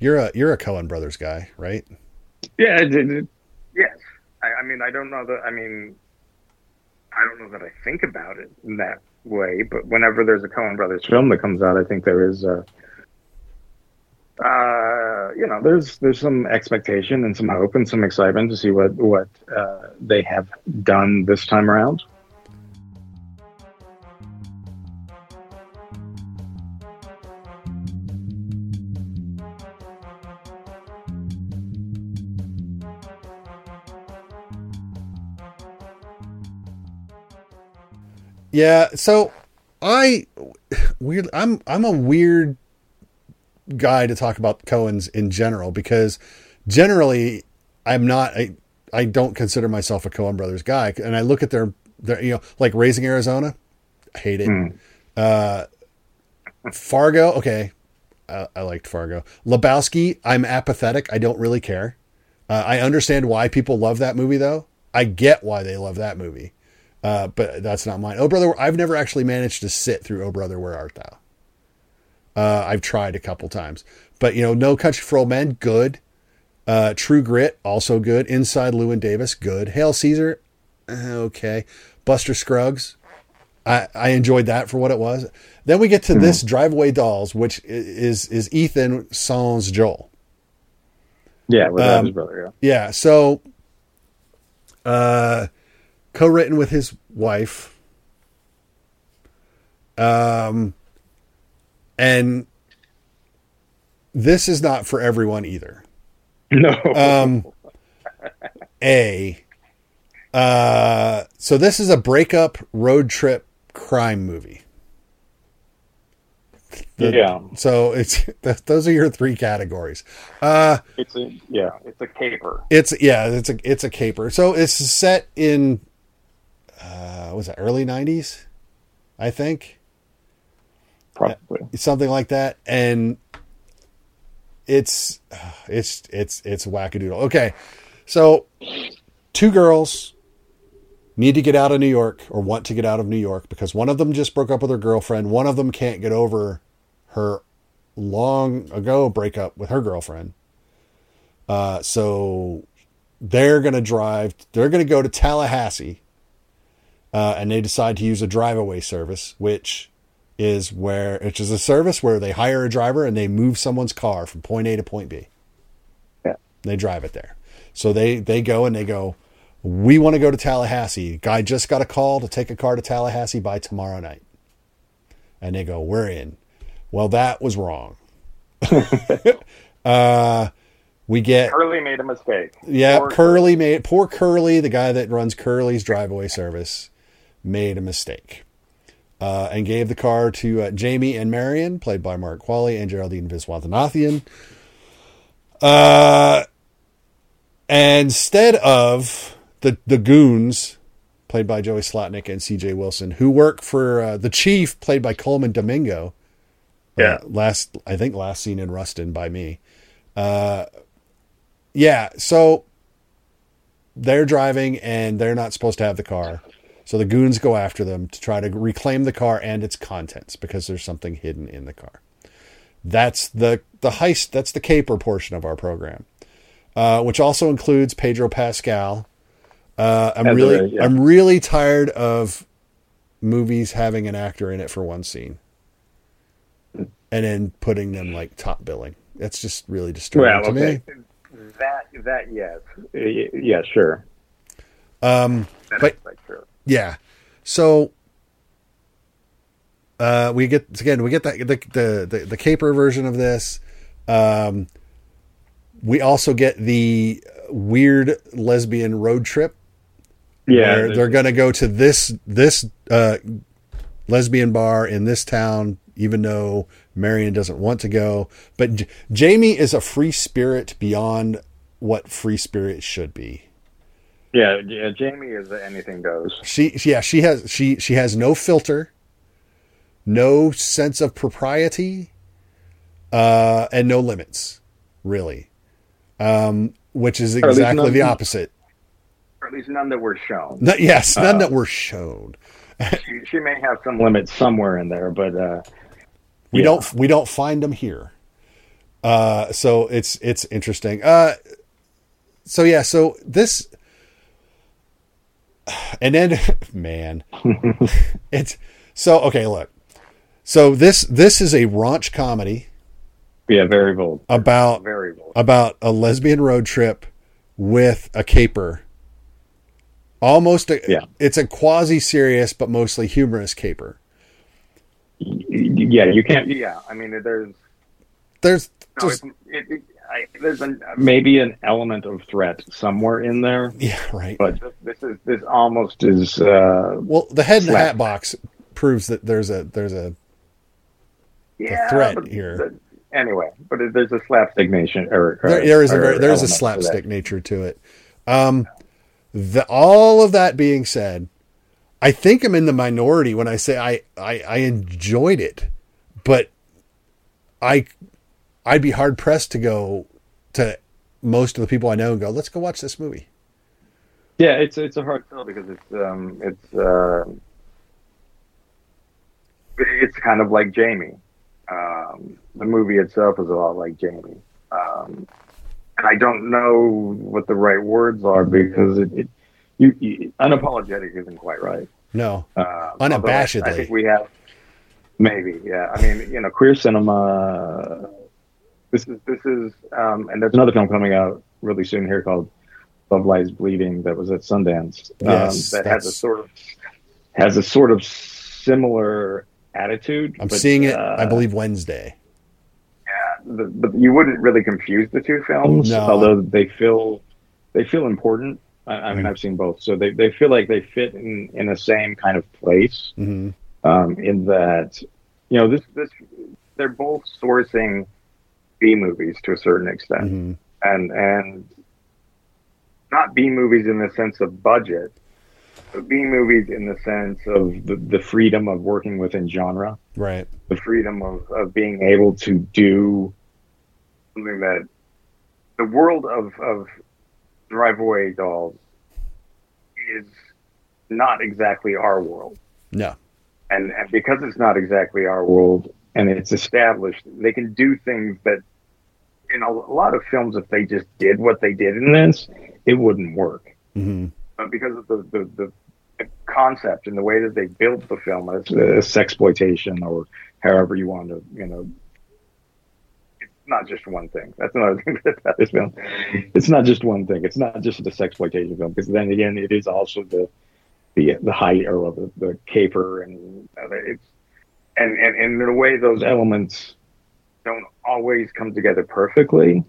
You're a you're a Coen Brothers guy, right? Yeah, it, it, yes. I, I mean, I don't know that. I mean, I don't know that I think about it in that way. But whenever there's a Coen Brothers film that comes out, I think there is a, uh, you know, there's there's some expectation and some hope and some excitement to see what what uh, they have done this time around. Yeah, so I weird I'm I'm a weird guy to talk about Coen's in general because generally I'm not I I don't consider myself a Cohen Brothers guy and I look at their their you know like Raising Arizona I hate it. Uh Fargo, okay. Uh, I liked Fargo. Lebowski, I'm apathetic. I don't really care. Uh, I understand why people love that movie though. I get why they love that movie. Uh, but that's not mine. Oh brother, I've never actually managed to sit through Oh brother, where art thou? Uh, I've tried a couple times, but you know, No Country for Old Men, good. Uh, True Grit, also good. Inside Llewyn Davis, good. Hail Caesar, eh, okay. Buster Scruggs, I, I enjoyed that for what it was. Then we get to this Drive-Away Dolls, which is is Ethan sans Joel. Yeah, with Um, his brother. Yeah. So, uh, co-written with his wife. Um, and this is not for everyone either. No. Um, a, uh, so this is a breakup road trip crime movie. The- yeah, So it's those are your three categories. Uh, it's a yeah, it's a caper. It's yeah, it's a it's a caper. So it's set in uh was it early nineties, I think. Probably. Something like that. And it's it's it's it's wackadoodle. Okay. So two girls need to get out of New York or want to get out of New York because one of them just broke up with her girlfriend. One of them can't get over her long ago breakup with her girlfriend. Uh, so they're going to drive, they're going to go to Tallahassee. Uh, and they decide to use a drive away service, which is where, which is a service where they hire a driver and they move someone's car from point A to point B. Yeah. They drive it there. So they, they go and they go, we want to go to Tallahassee. Guy just got a call to take a car to Tallahassee by tomorrow night. And they go, we're in. Well, that was wrong. uh, we get Curly made a mistake. yeah, Or- Curly made poor Curly, the guy that runs Curly's driveway service, made a mistake. Uh, and gave the car to uh, Jamie and Marion, played by Mark Qualley and Geraldine Viswanathan. Uh, instead of the the goons, played by Joey Slotnick and C.J. Wilson, who work for uh, the chief, played by Colman Domingo. Yeah. Uh, last I think last seen in Rustin by me. Uh, yeah, so they're driving and they're not supposed to have the car. So the goons go after them to try to reclaim the car and its contents because there's something hidden in the car. That's the the heist. That's the caper portion of our program, uh, which also includes Pedro Pascal. Uh, I'm really yeah. I'm really tired of movies having an actor in it for one scene, and then putting them like top billing. That's just really disturbing Well, to okay. me. That that yes, yeah, sure. Um, That but true. Yeah. So uh we get again we get that the the the, the caper version of this. Um we also get the weird lesbian road trip Yeah, they're going to go to this this uh lesbian bar in this town even though Marion doesn't want to go, but J- Jamie is a free spirit beyond what free spirit should be. Yeah, yeah. Jamie is anything goes. She, yeah, she has she she has no filter, no sense of propriety, uh, and no limits, really. Um, which is Or at least exactly none- the opposite. Or at least none that were shown. No, yes, none Uh, that were shown. She, she may have some limits somewhere in there, but uh, We Yeah. don't we don't find them here. Uh, so it's it's interesting. Uh, so yeah, so this and then man, it's so okay. Look, so this this is a raunch comedy yeah, very bold. about Very bold. about a lesbian road trip with a caper. Almost a Yeah. it's a quasi serious but mostly humorous caper. Yeah, you can't. Yeah, I mean, there's There's no, just it, it, I, there's an, maybe an element of threat somewhere in there, yeah, right. but this, is this almost is. Uh, Well, the head in the hat box proves that there's a there's a yeah, threat here. the- anyway, but there's a slapstick nation. Or, or- there, there is a or a element to slapstick nature to it. Um, the all of that being said, I think I'm in the minority when I say I I, I enjoyed it, but I I'd be hard pressed to go to most of the people I know and go, let's go watch this movie. Yeah, it's it's a hard sell because it's um it's uh, it's kind of like Jamie. Um, the movie itself is a lot like Jamie. Um, and I don't know what the right words are because it, it you, you unapologetic isn't quite right. No, Uh, although I- Unabashedly. I think we have maybe, yeah. I mean, you know, queer cinema. This is this is, um, and there's another film coming out really soon here called Love Lies Bleeding that was at Sundance. Yes, um, that has a sort of has a sort of similar attitude. I'm but, seeing it. uh, I believe Wednesday. the, but you wouldn't really confuse the two films, No. although they feel they feel important. I, I mean, Mhm. I've seen both, so they, they feel like they fit in in the same kind of place. hmm Um, in that, you know, this this they're both sourcing B movies to a certain extent, hmm and and not B movies in the sense of budget, but B movies in the sense of the, the freedom of working within genre Right. the freedom of, of being able to do something that the world of, of Drive-Away Dolls is not exactly our world. No. And, and because it's not exactly our world and it's established, they can do things that in a, a lot of films, if they just did what they did in this, it wouldn't work hmm but because of the, the, the, concept and the way that they built the film as, as sexploitation or however you want to, you know, it's not just one thing. That's another thing about this film. It's not just one thing. It's not just the exploitation film because then again, it is also the the the height or the, the caper and uh, it's and, and and in a way those elements don't always come together perfectly.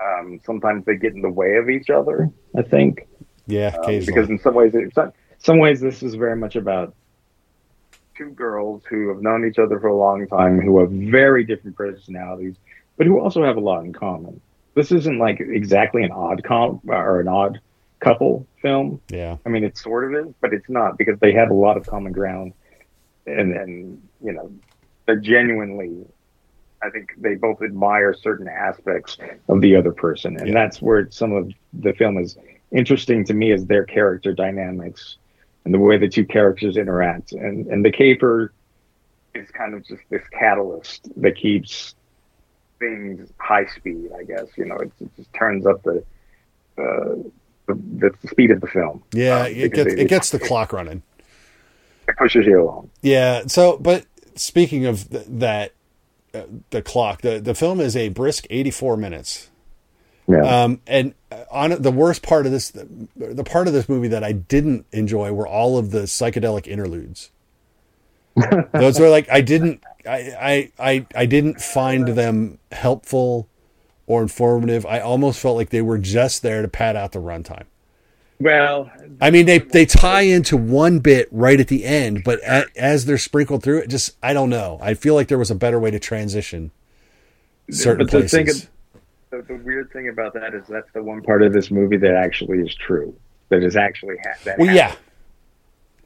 Um, sometimes they get in the way of each other. I think Yeah. um, because in some ways, it's not, some ways this is very much about two girls who have known each other for a long time, who have very different personalities, but who also have a lot in common. This isn't like exactly an odd com or an odd couple film. yeah. I mean, it sort of is, but it's not because they have a lot of common ground, and and you know, they're genuinely. I think they both admire certain aspects of the other person, and Yeah. that's where some of the film is interesting to me is their character dynamics and the way the two characters interact, and and the caper is kind of just this catalyst that keeps things high speed. I guess you know, it, it just turns up the. Uh, the, the speed of the film. Yeah. Um, it gets it gets the clock running. it pushes you along. Yeah. So, but speaking of th- that, uh, the clock, the the film is a brisk 84 minutes. Yeah. Um, and on the worst part of this, the, the part of this movie that I didn't enjoy were all of the psychedelic interludes. Those were like I didn't, I, I, I, I didn't find them helpful or informative. I almost felt like they were just there to pad out the runtime. Well, I mean, they they tie into one bit right at the end, but a, as they're sprinkled through it, just I don't know. I feel like there was a better way to transition certain but the places. thing the, the weird thing about that is that's the one part of this movie that actually is true. That is actually ha- that well, yeah.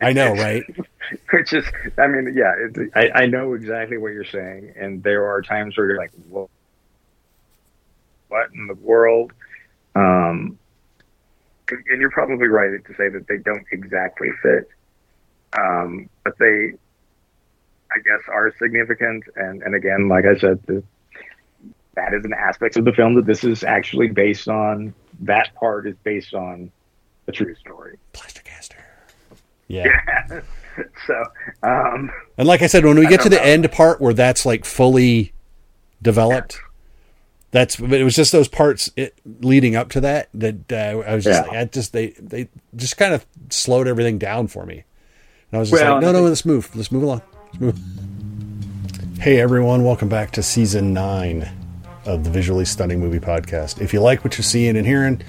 I know, right? Which is, I mean, yeah, it, I, I know exactly what you're saying, and there are times where you're like, "What, what in the world?" Um, and and you're probably right to say that they don't exactly fit, um, but they, I guess, are significant. And and again, like I said, the, that is an aspect of the film that this is actually based on. That part is based on a true story. Plastercaster. Yeah. so, um, And like I said, when we I get to the know. end part where that's like fully developed, that's but it was just those parts it, leading up to that that uh, I was just Yeah. like, I just they they just kind of slowed everything down for me. And I was just Well, like, no, no, let's move, let's move along, let's move. Hey everyone, welcome back to season nine of the Visually Stunning Movie Podcast. If you like what you're seeing and hearing,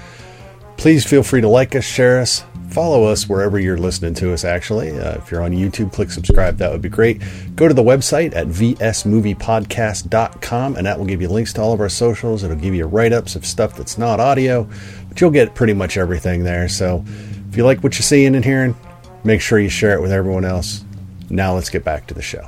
please feel free to like us, share us, follow us wherever you're listening to us. Actually, uh, if you're on YouTube, click subscribe. That would be great. Go to the website at vsmoviepodcast.com, and that will give you links to all of our socials. It'll give you write ups of stuff that's not audio, but you'll get pretty much everything there. So if you like what you're seeing and hearing, make sure you share it with everyone else. Now let's get back to the show.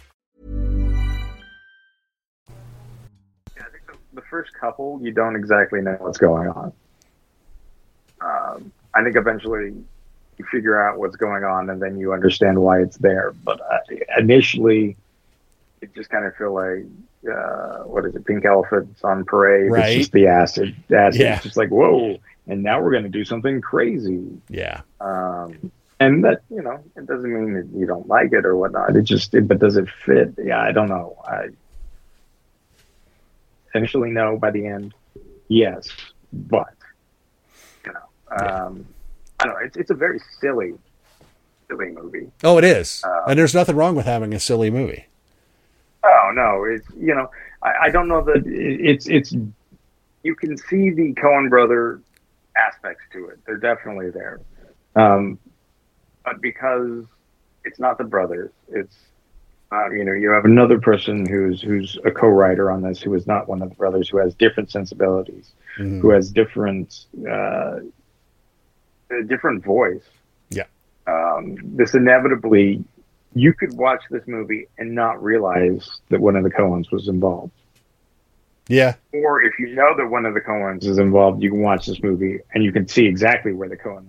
The first couple, you don't exactly know what's going on. Um, I think eventually you figure out what's going on and then you understand why it's there. But uh, initially, it just kind of feel like, uh, what is it, pink elephants on parade. Right. It's just the acid. acid. Yeah. It's just like, whoa. And now we're going to do something crazy. Yeah. Um, and that, you know, it doesn't mean that you don't like it or whatnot. It just, it, but does it fit? Yeah, I don't know. I initially no, by the end, yes. But, you know, um, I don't know. It's, it's a very silly, silly movie. Oh, it is. Uh, and there's nothing wrong with having a silly movie. Oh no, it's you know, I, I don't know that it's it's. You can see the Coen brother aspects to it; they're definitely there. Um, but because it's not the brothers, it's uh, you know you have another person who's who's a co-writer on this who is not one of the brothers who has different sensibilities, Mhm. who has different uh, a different voice. Yeah. Um, this inevitably, you could watch this movie and not realize that one of the Coens was involved. Yeah. Or if you know that one of the Coens is involved, you can watch this movie and you can see exactly where the Coen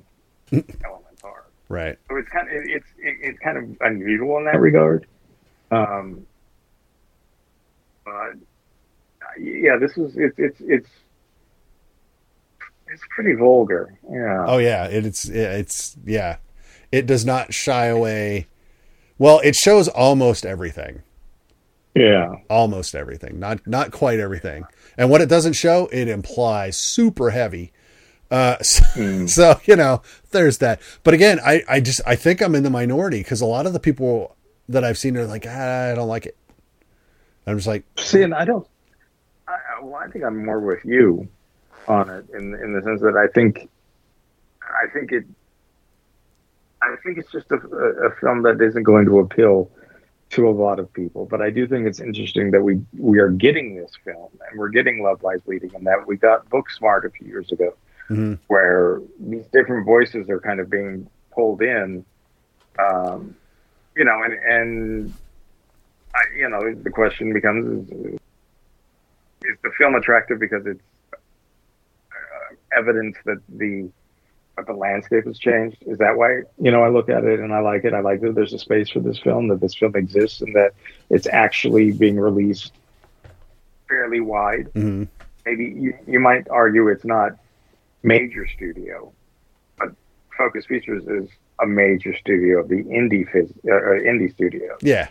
elements are. Right. So it's kind of it's it's kind of unusual in that regard. Um, yeah, this is it's it's it's it's pretty vulgar. Yeah. Oh yeah, it, it's it's yeah, it does not shy away. Well, it shows almost everything, Yeah. almost everything, not not quite everything. And what it doesn't show, it implies super heavy. Uh, so, so you know, there's that. But again, I I just I think I'm in the minority because a lot of the people that I've seen are like, ah, I don't like it. I'm just like, See, and I don't. I, well, I think I'm more with you on it in in the sense that I think, I think it, I think it's just a, a, film that isn't going to appeal to a lot of people. But I do think it's interesting that we we are getting this film and we're getting Love Lies Bleeding and that we got Booksmart a few years ago, where these different voices are kind of being pulled in. Um, you know, and and I, you know, the question becomes: is, is the film attractive because it's uh, evidence that the that the landscape has changed? Is that why you know I look at it and I like it? I like that there's a space for this film, that this film exists, and that it's actually being released fairly wide. Mhm. Maybe you, you might argue it's not major studio, but Focus Features is a major studio, the indie phys- uh, uh, indie studio. Yeah.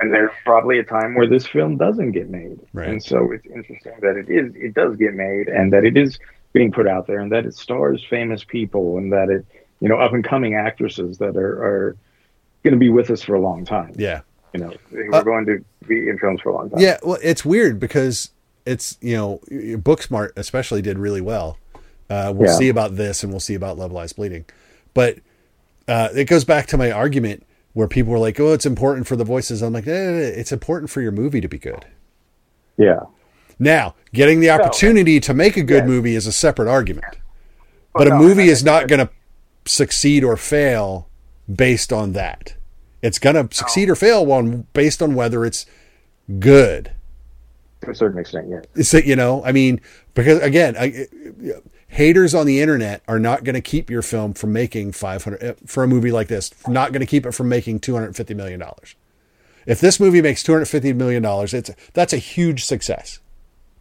And there's probably a time where this film doesn't get made, Right. and so it's interesting that it is it does get made, and that it is being put out there, and that it stars famous people, and that it you know up and coming actresses that are are going to be with us for a long time. Yeah. You know, we're Uh, going to be in films for a long time. Yeah, well, it's weird because it's you know, Booksmart especially did really well. Uh, we'll Yeah. see about this, and we'll see about Love Lies Bleeding, but uh, it goes back to my argument where people were like, "Oh, it's important for the voices." I'm like, eh, "It's important for your movie to be good." yeah. Now, getting the opportunity to make a good Yes. movie is a separate argument, but a no, movie is not going to succeed or fail based on that. It's going to succeed or fail on based on whether it's good. to a certain extent, yes. It's that you know, I mean, because again, I, haters on the internet are not going to keep your film from making 500 eh, for a movie like this. Not going to keep it from making 250 million dollars. If this movie makes 250 million dollars, it's that's a huge success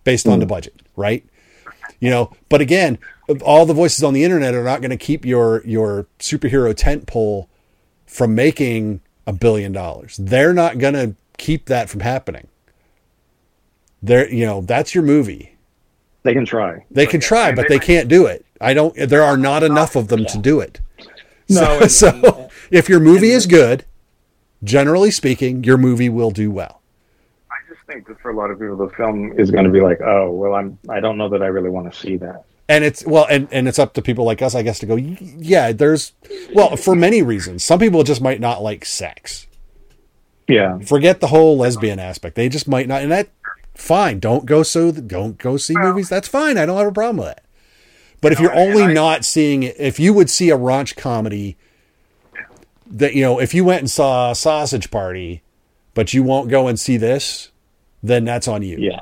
based on the hmm. budget, right? You know, but again, all the voices on the internet are not going to keep your your superhero tent pole from making a billion dollars. They're not going to keep that from happening. They're, you know, that's your movie. They can try. They can try, but they can't do it. I don't. There are not enough of them to do it. No, So, and- so if your movie is good, generally speaking, your movie will do well. I just think that for a lot of people, the film is going to be like, oh, well, I'm. I don't know that I really want to see that. And it's well, and and it's up to people like us, I guess, to go. Yeah, there's well, for many reasons. Some people just might not like sex. Yeah, Forget the whole lesbian aspect. They just might not, and that fine. Don't go so. Don't go see movies. That's fine. I don't have a problem with that. But if you're only I- not seeing it, if you would see a raunch comedy, that you know, if you went and saw Sausage Party, but you won't go and see this, then that's on you. yeah.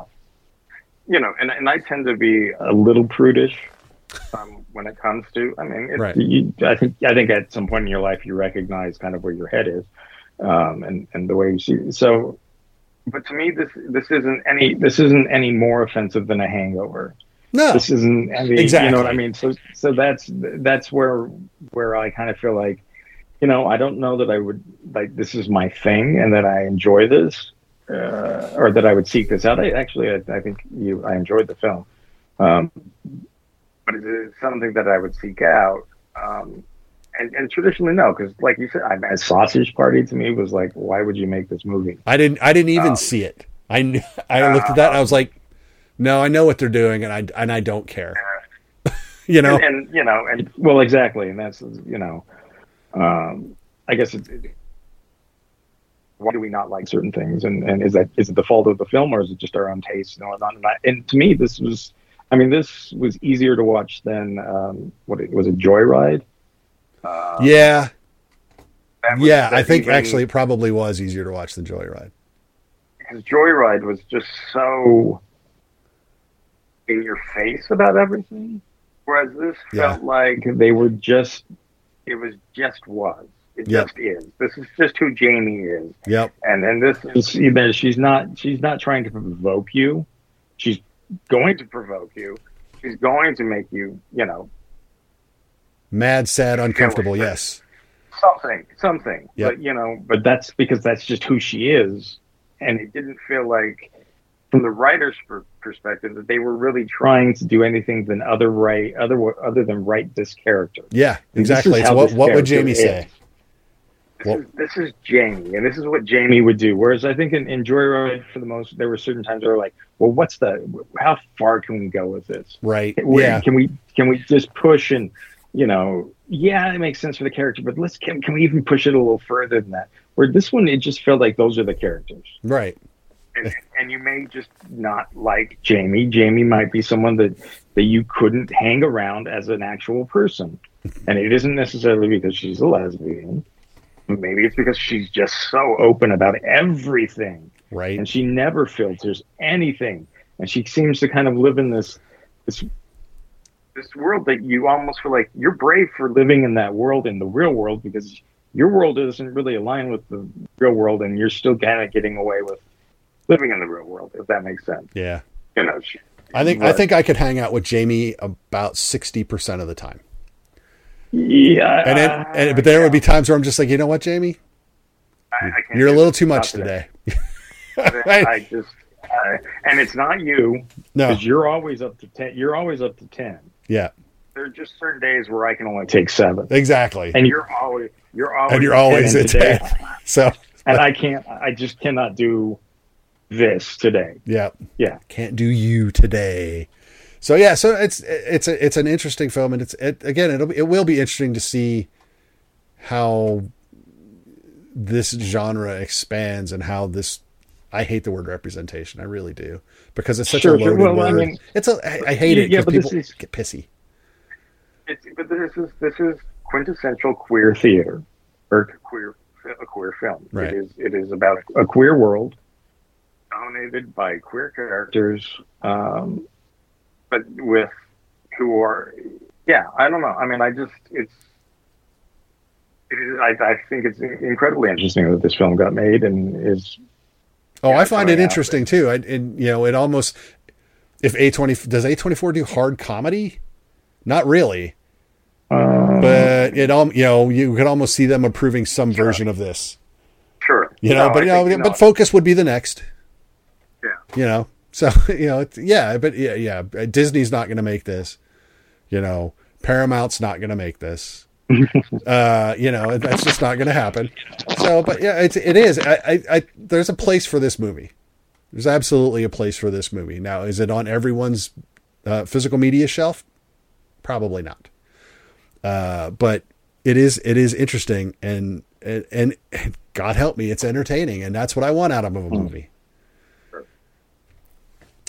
You know, and and I tend to be a little prudish um, when it comes to. I mean, Right. you, I think I think at some point in your life you recognize kind of where your head is, um, and and the way you see. So, but to me, this this isn't any this isn't any more offensive than a hangover. No, this isn't I mean, you Exactly. know what I mean so so that's that's where where I kind of feel like you know I don't know that I would like this is my thing and that I enjoy this uh, or that I would seek this out I actually I, I think you I enjoyed the film um, but it is something that I would seek out um, and, and traditionally no because like you said I, a sausage party to me was like why would you make this movie I didn't. I didn't Um, even see it. I kn- I looked at that. and I was like, no, I know what they're doing, and I and I don't care. you know, and, and you know, and well, exactly, and that's you know, um, I guess it, it, why do we not like certain things, and and is that is it the fault of the film or is it just our own taste and whatnot? And, I, and to me, this was, I mean, this was easier to watch than um, what it was a Joyride. Um, yeah, was- yeah. I think even- actually it probably was easier to watch than Joyride. because Joyride was just so in your face about everything, whereas this Yeah. felt like they were just. It was just was. It Yep. just is. This is just who Jamie is, Yep. and and this is you know, she's not she's not trying to provoke you. She's going to provoke you. She's going to make you you know Mad, sad, uncomfortable. Yes. something something. Yep. But you know, but that's because that's just who she is, and it didn't feel like from the writer's per- perspective that they were really trying to do anything than other right other other than write this character. Yeah. Exactly. What what would Jamie is. say? This, Well- is, this is Jamie, and this is what Jamie would do. Whereas I think in, in Joyride, for the most, there were certain times where like, well, what's the, how far can we go with this? Right. Where- Yeah. Can we can we just push and you know, yeah, it makes sense for the character, but let's can, can we even push it a little further than that? Where this one, it just felt like those are the characters, Right. and, and you may just not like Jamie. Jamie might be someone that that you couldn't hang around as an actual person, and it isn't necessarily because she's a lesbian. Maybe it's because she's just so open about everything, Right. and she never filters anything, and she seems to kind of live in this this this world that you almost feel like you're brave for living in that world in the real world because your world doesn't really align with the real world, and you're still kind of getting away with living in the real world, if that makes sense. yeah. You know, I think I think I could hang out with Jamie about sixty percent of the time, yeah, and then and, but there would be times where I'm just like, you know what, Jamie, I, I can't you're a little too much Not today. I, I just, I, and it's not you No, because you're always up to ten. You're always up to ten. yeah, There are just certain days where I can only take seven, exactly, and you're always you're always and you're always at at 10 today. So and I can't. I just cannot do this today. yeah, Yeah. can't do you today. So yeah, so it's it's a, it's an interesting film, and it's it, again it'll it will be interesting to see how this genre expands and how this. I hate the word representation. I really do because it's such Sure, a loaded Well, I word. mean- it's a I, I hate it Yeah, because but people is- get pissy. It's, but this is this is quintessential queer theater or queer a queer film. Right. It is it is about a queer world dominated by queer characters, um, but with who are yeah I don't know. I mean I just it's. It is, I, I think it's incredibly interesting that this film got made and is Oh, I find it interesting too. I, and you know, it almost if A twenty does A twenty four do hard comedy? Not really, um, but it all you know you could almost see them approving some version of this. sure You know, No, but you know, but Focus would be the next. yeah. You know, so you know, it's, yeah, but yeah, yeah, Disney's not going to make this. You know, Paramount's not going to make this. uh, you know, that's just not going to happen. So, but yeah, it's it is. I, I, I, there's a place for this movie. There's absolutely a place for this movie. Now, is it on everyone's uh, physical media shelf? Probably not. Uh, but it is it is interesting and, and and God help me, it's entertaining, and that's what I want out of a movie.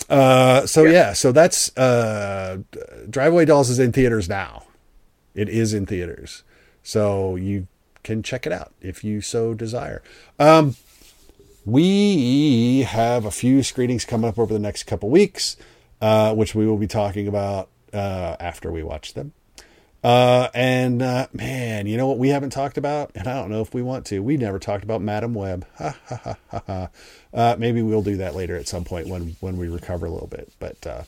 Uh, so yeah. so that's uh, Drive-Away Dolls is in theaters now. It is in theaters, so you can check it out if you so desire. Um, we have a few screenings coming up over the next couple weeks, uh, which we will be talking about uh, after we watch them. Uh, and uh, man, you know what we haven't talked about, and I don't know if we want to. We never talked about Madame Web. Ha ha ha ha. Uh, maybe we'll do that later at some point when when we recover a little bit. But uh,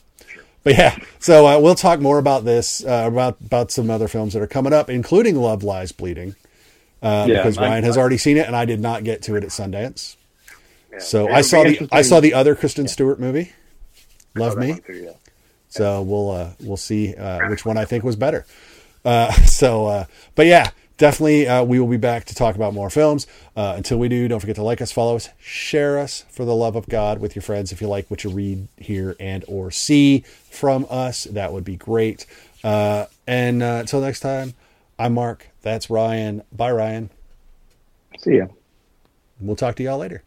but yeah, so uh, we'll talk more about this uh, about about some other films that are coming up, including Love Lies Bleeding, uh, Yeah, because Ryan has already seen it, and I did not get to it at Sundance. So It'll I saw the I saw the other Kristen Stewart movie, Love Me. too, yeah. So we'll uh, we'll see uh, which one I think was better. Uh, so, uh, but yeah, definitely uh, we will be back to talk about more films. Uh, until we do, don't forget to like us, follow us, share us for the love of God with your friends. If you like what you read, hear, and or see from us, that would be great. Uh, and uh, until next time, I'm Mark. That's Ryan. Bye, Ryan. See ya. We'll talk to y'all later.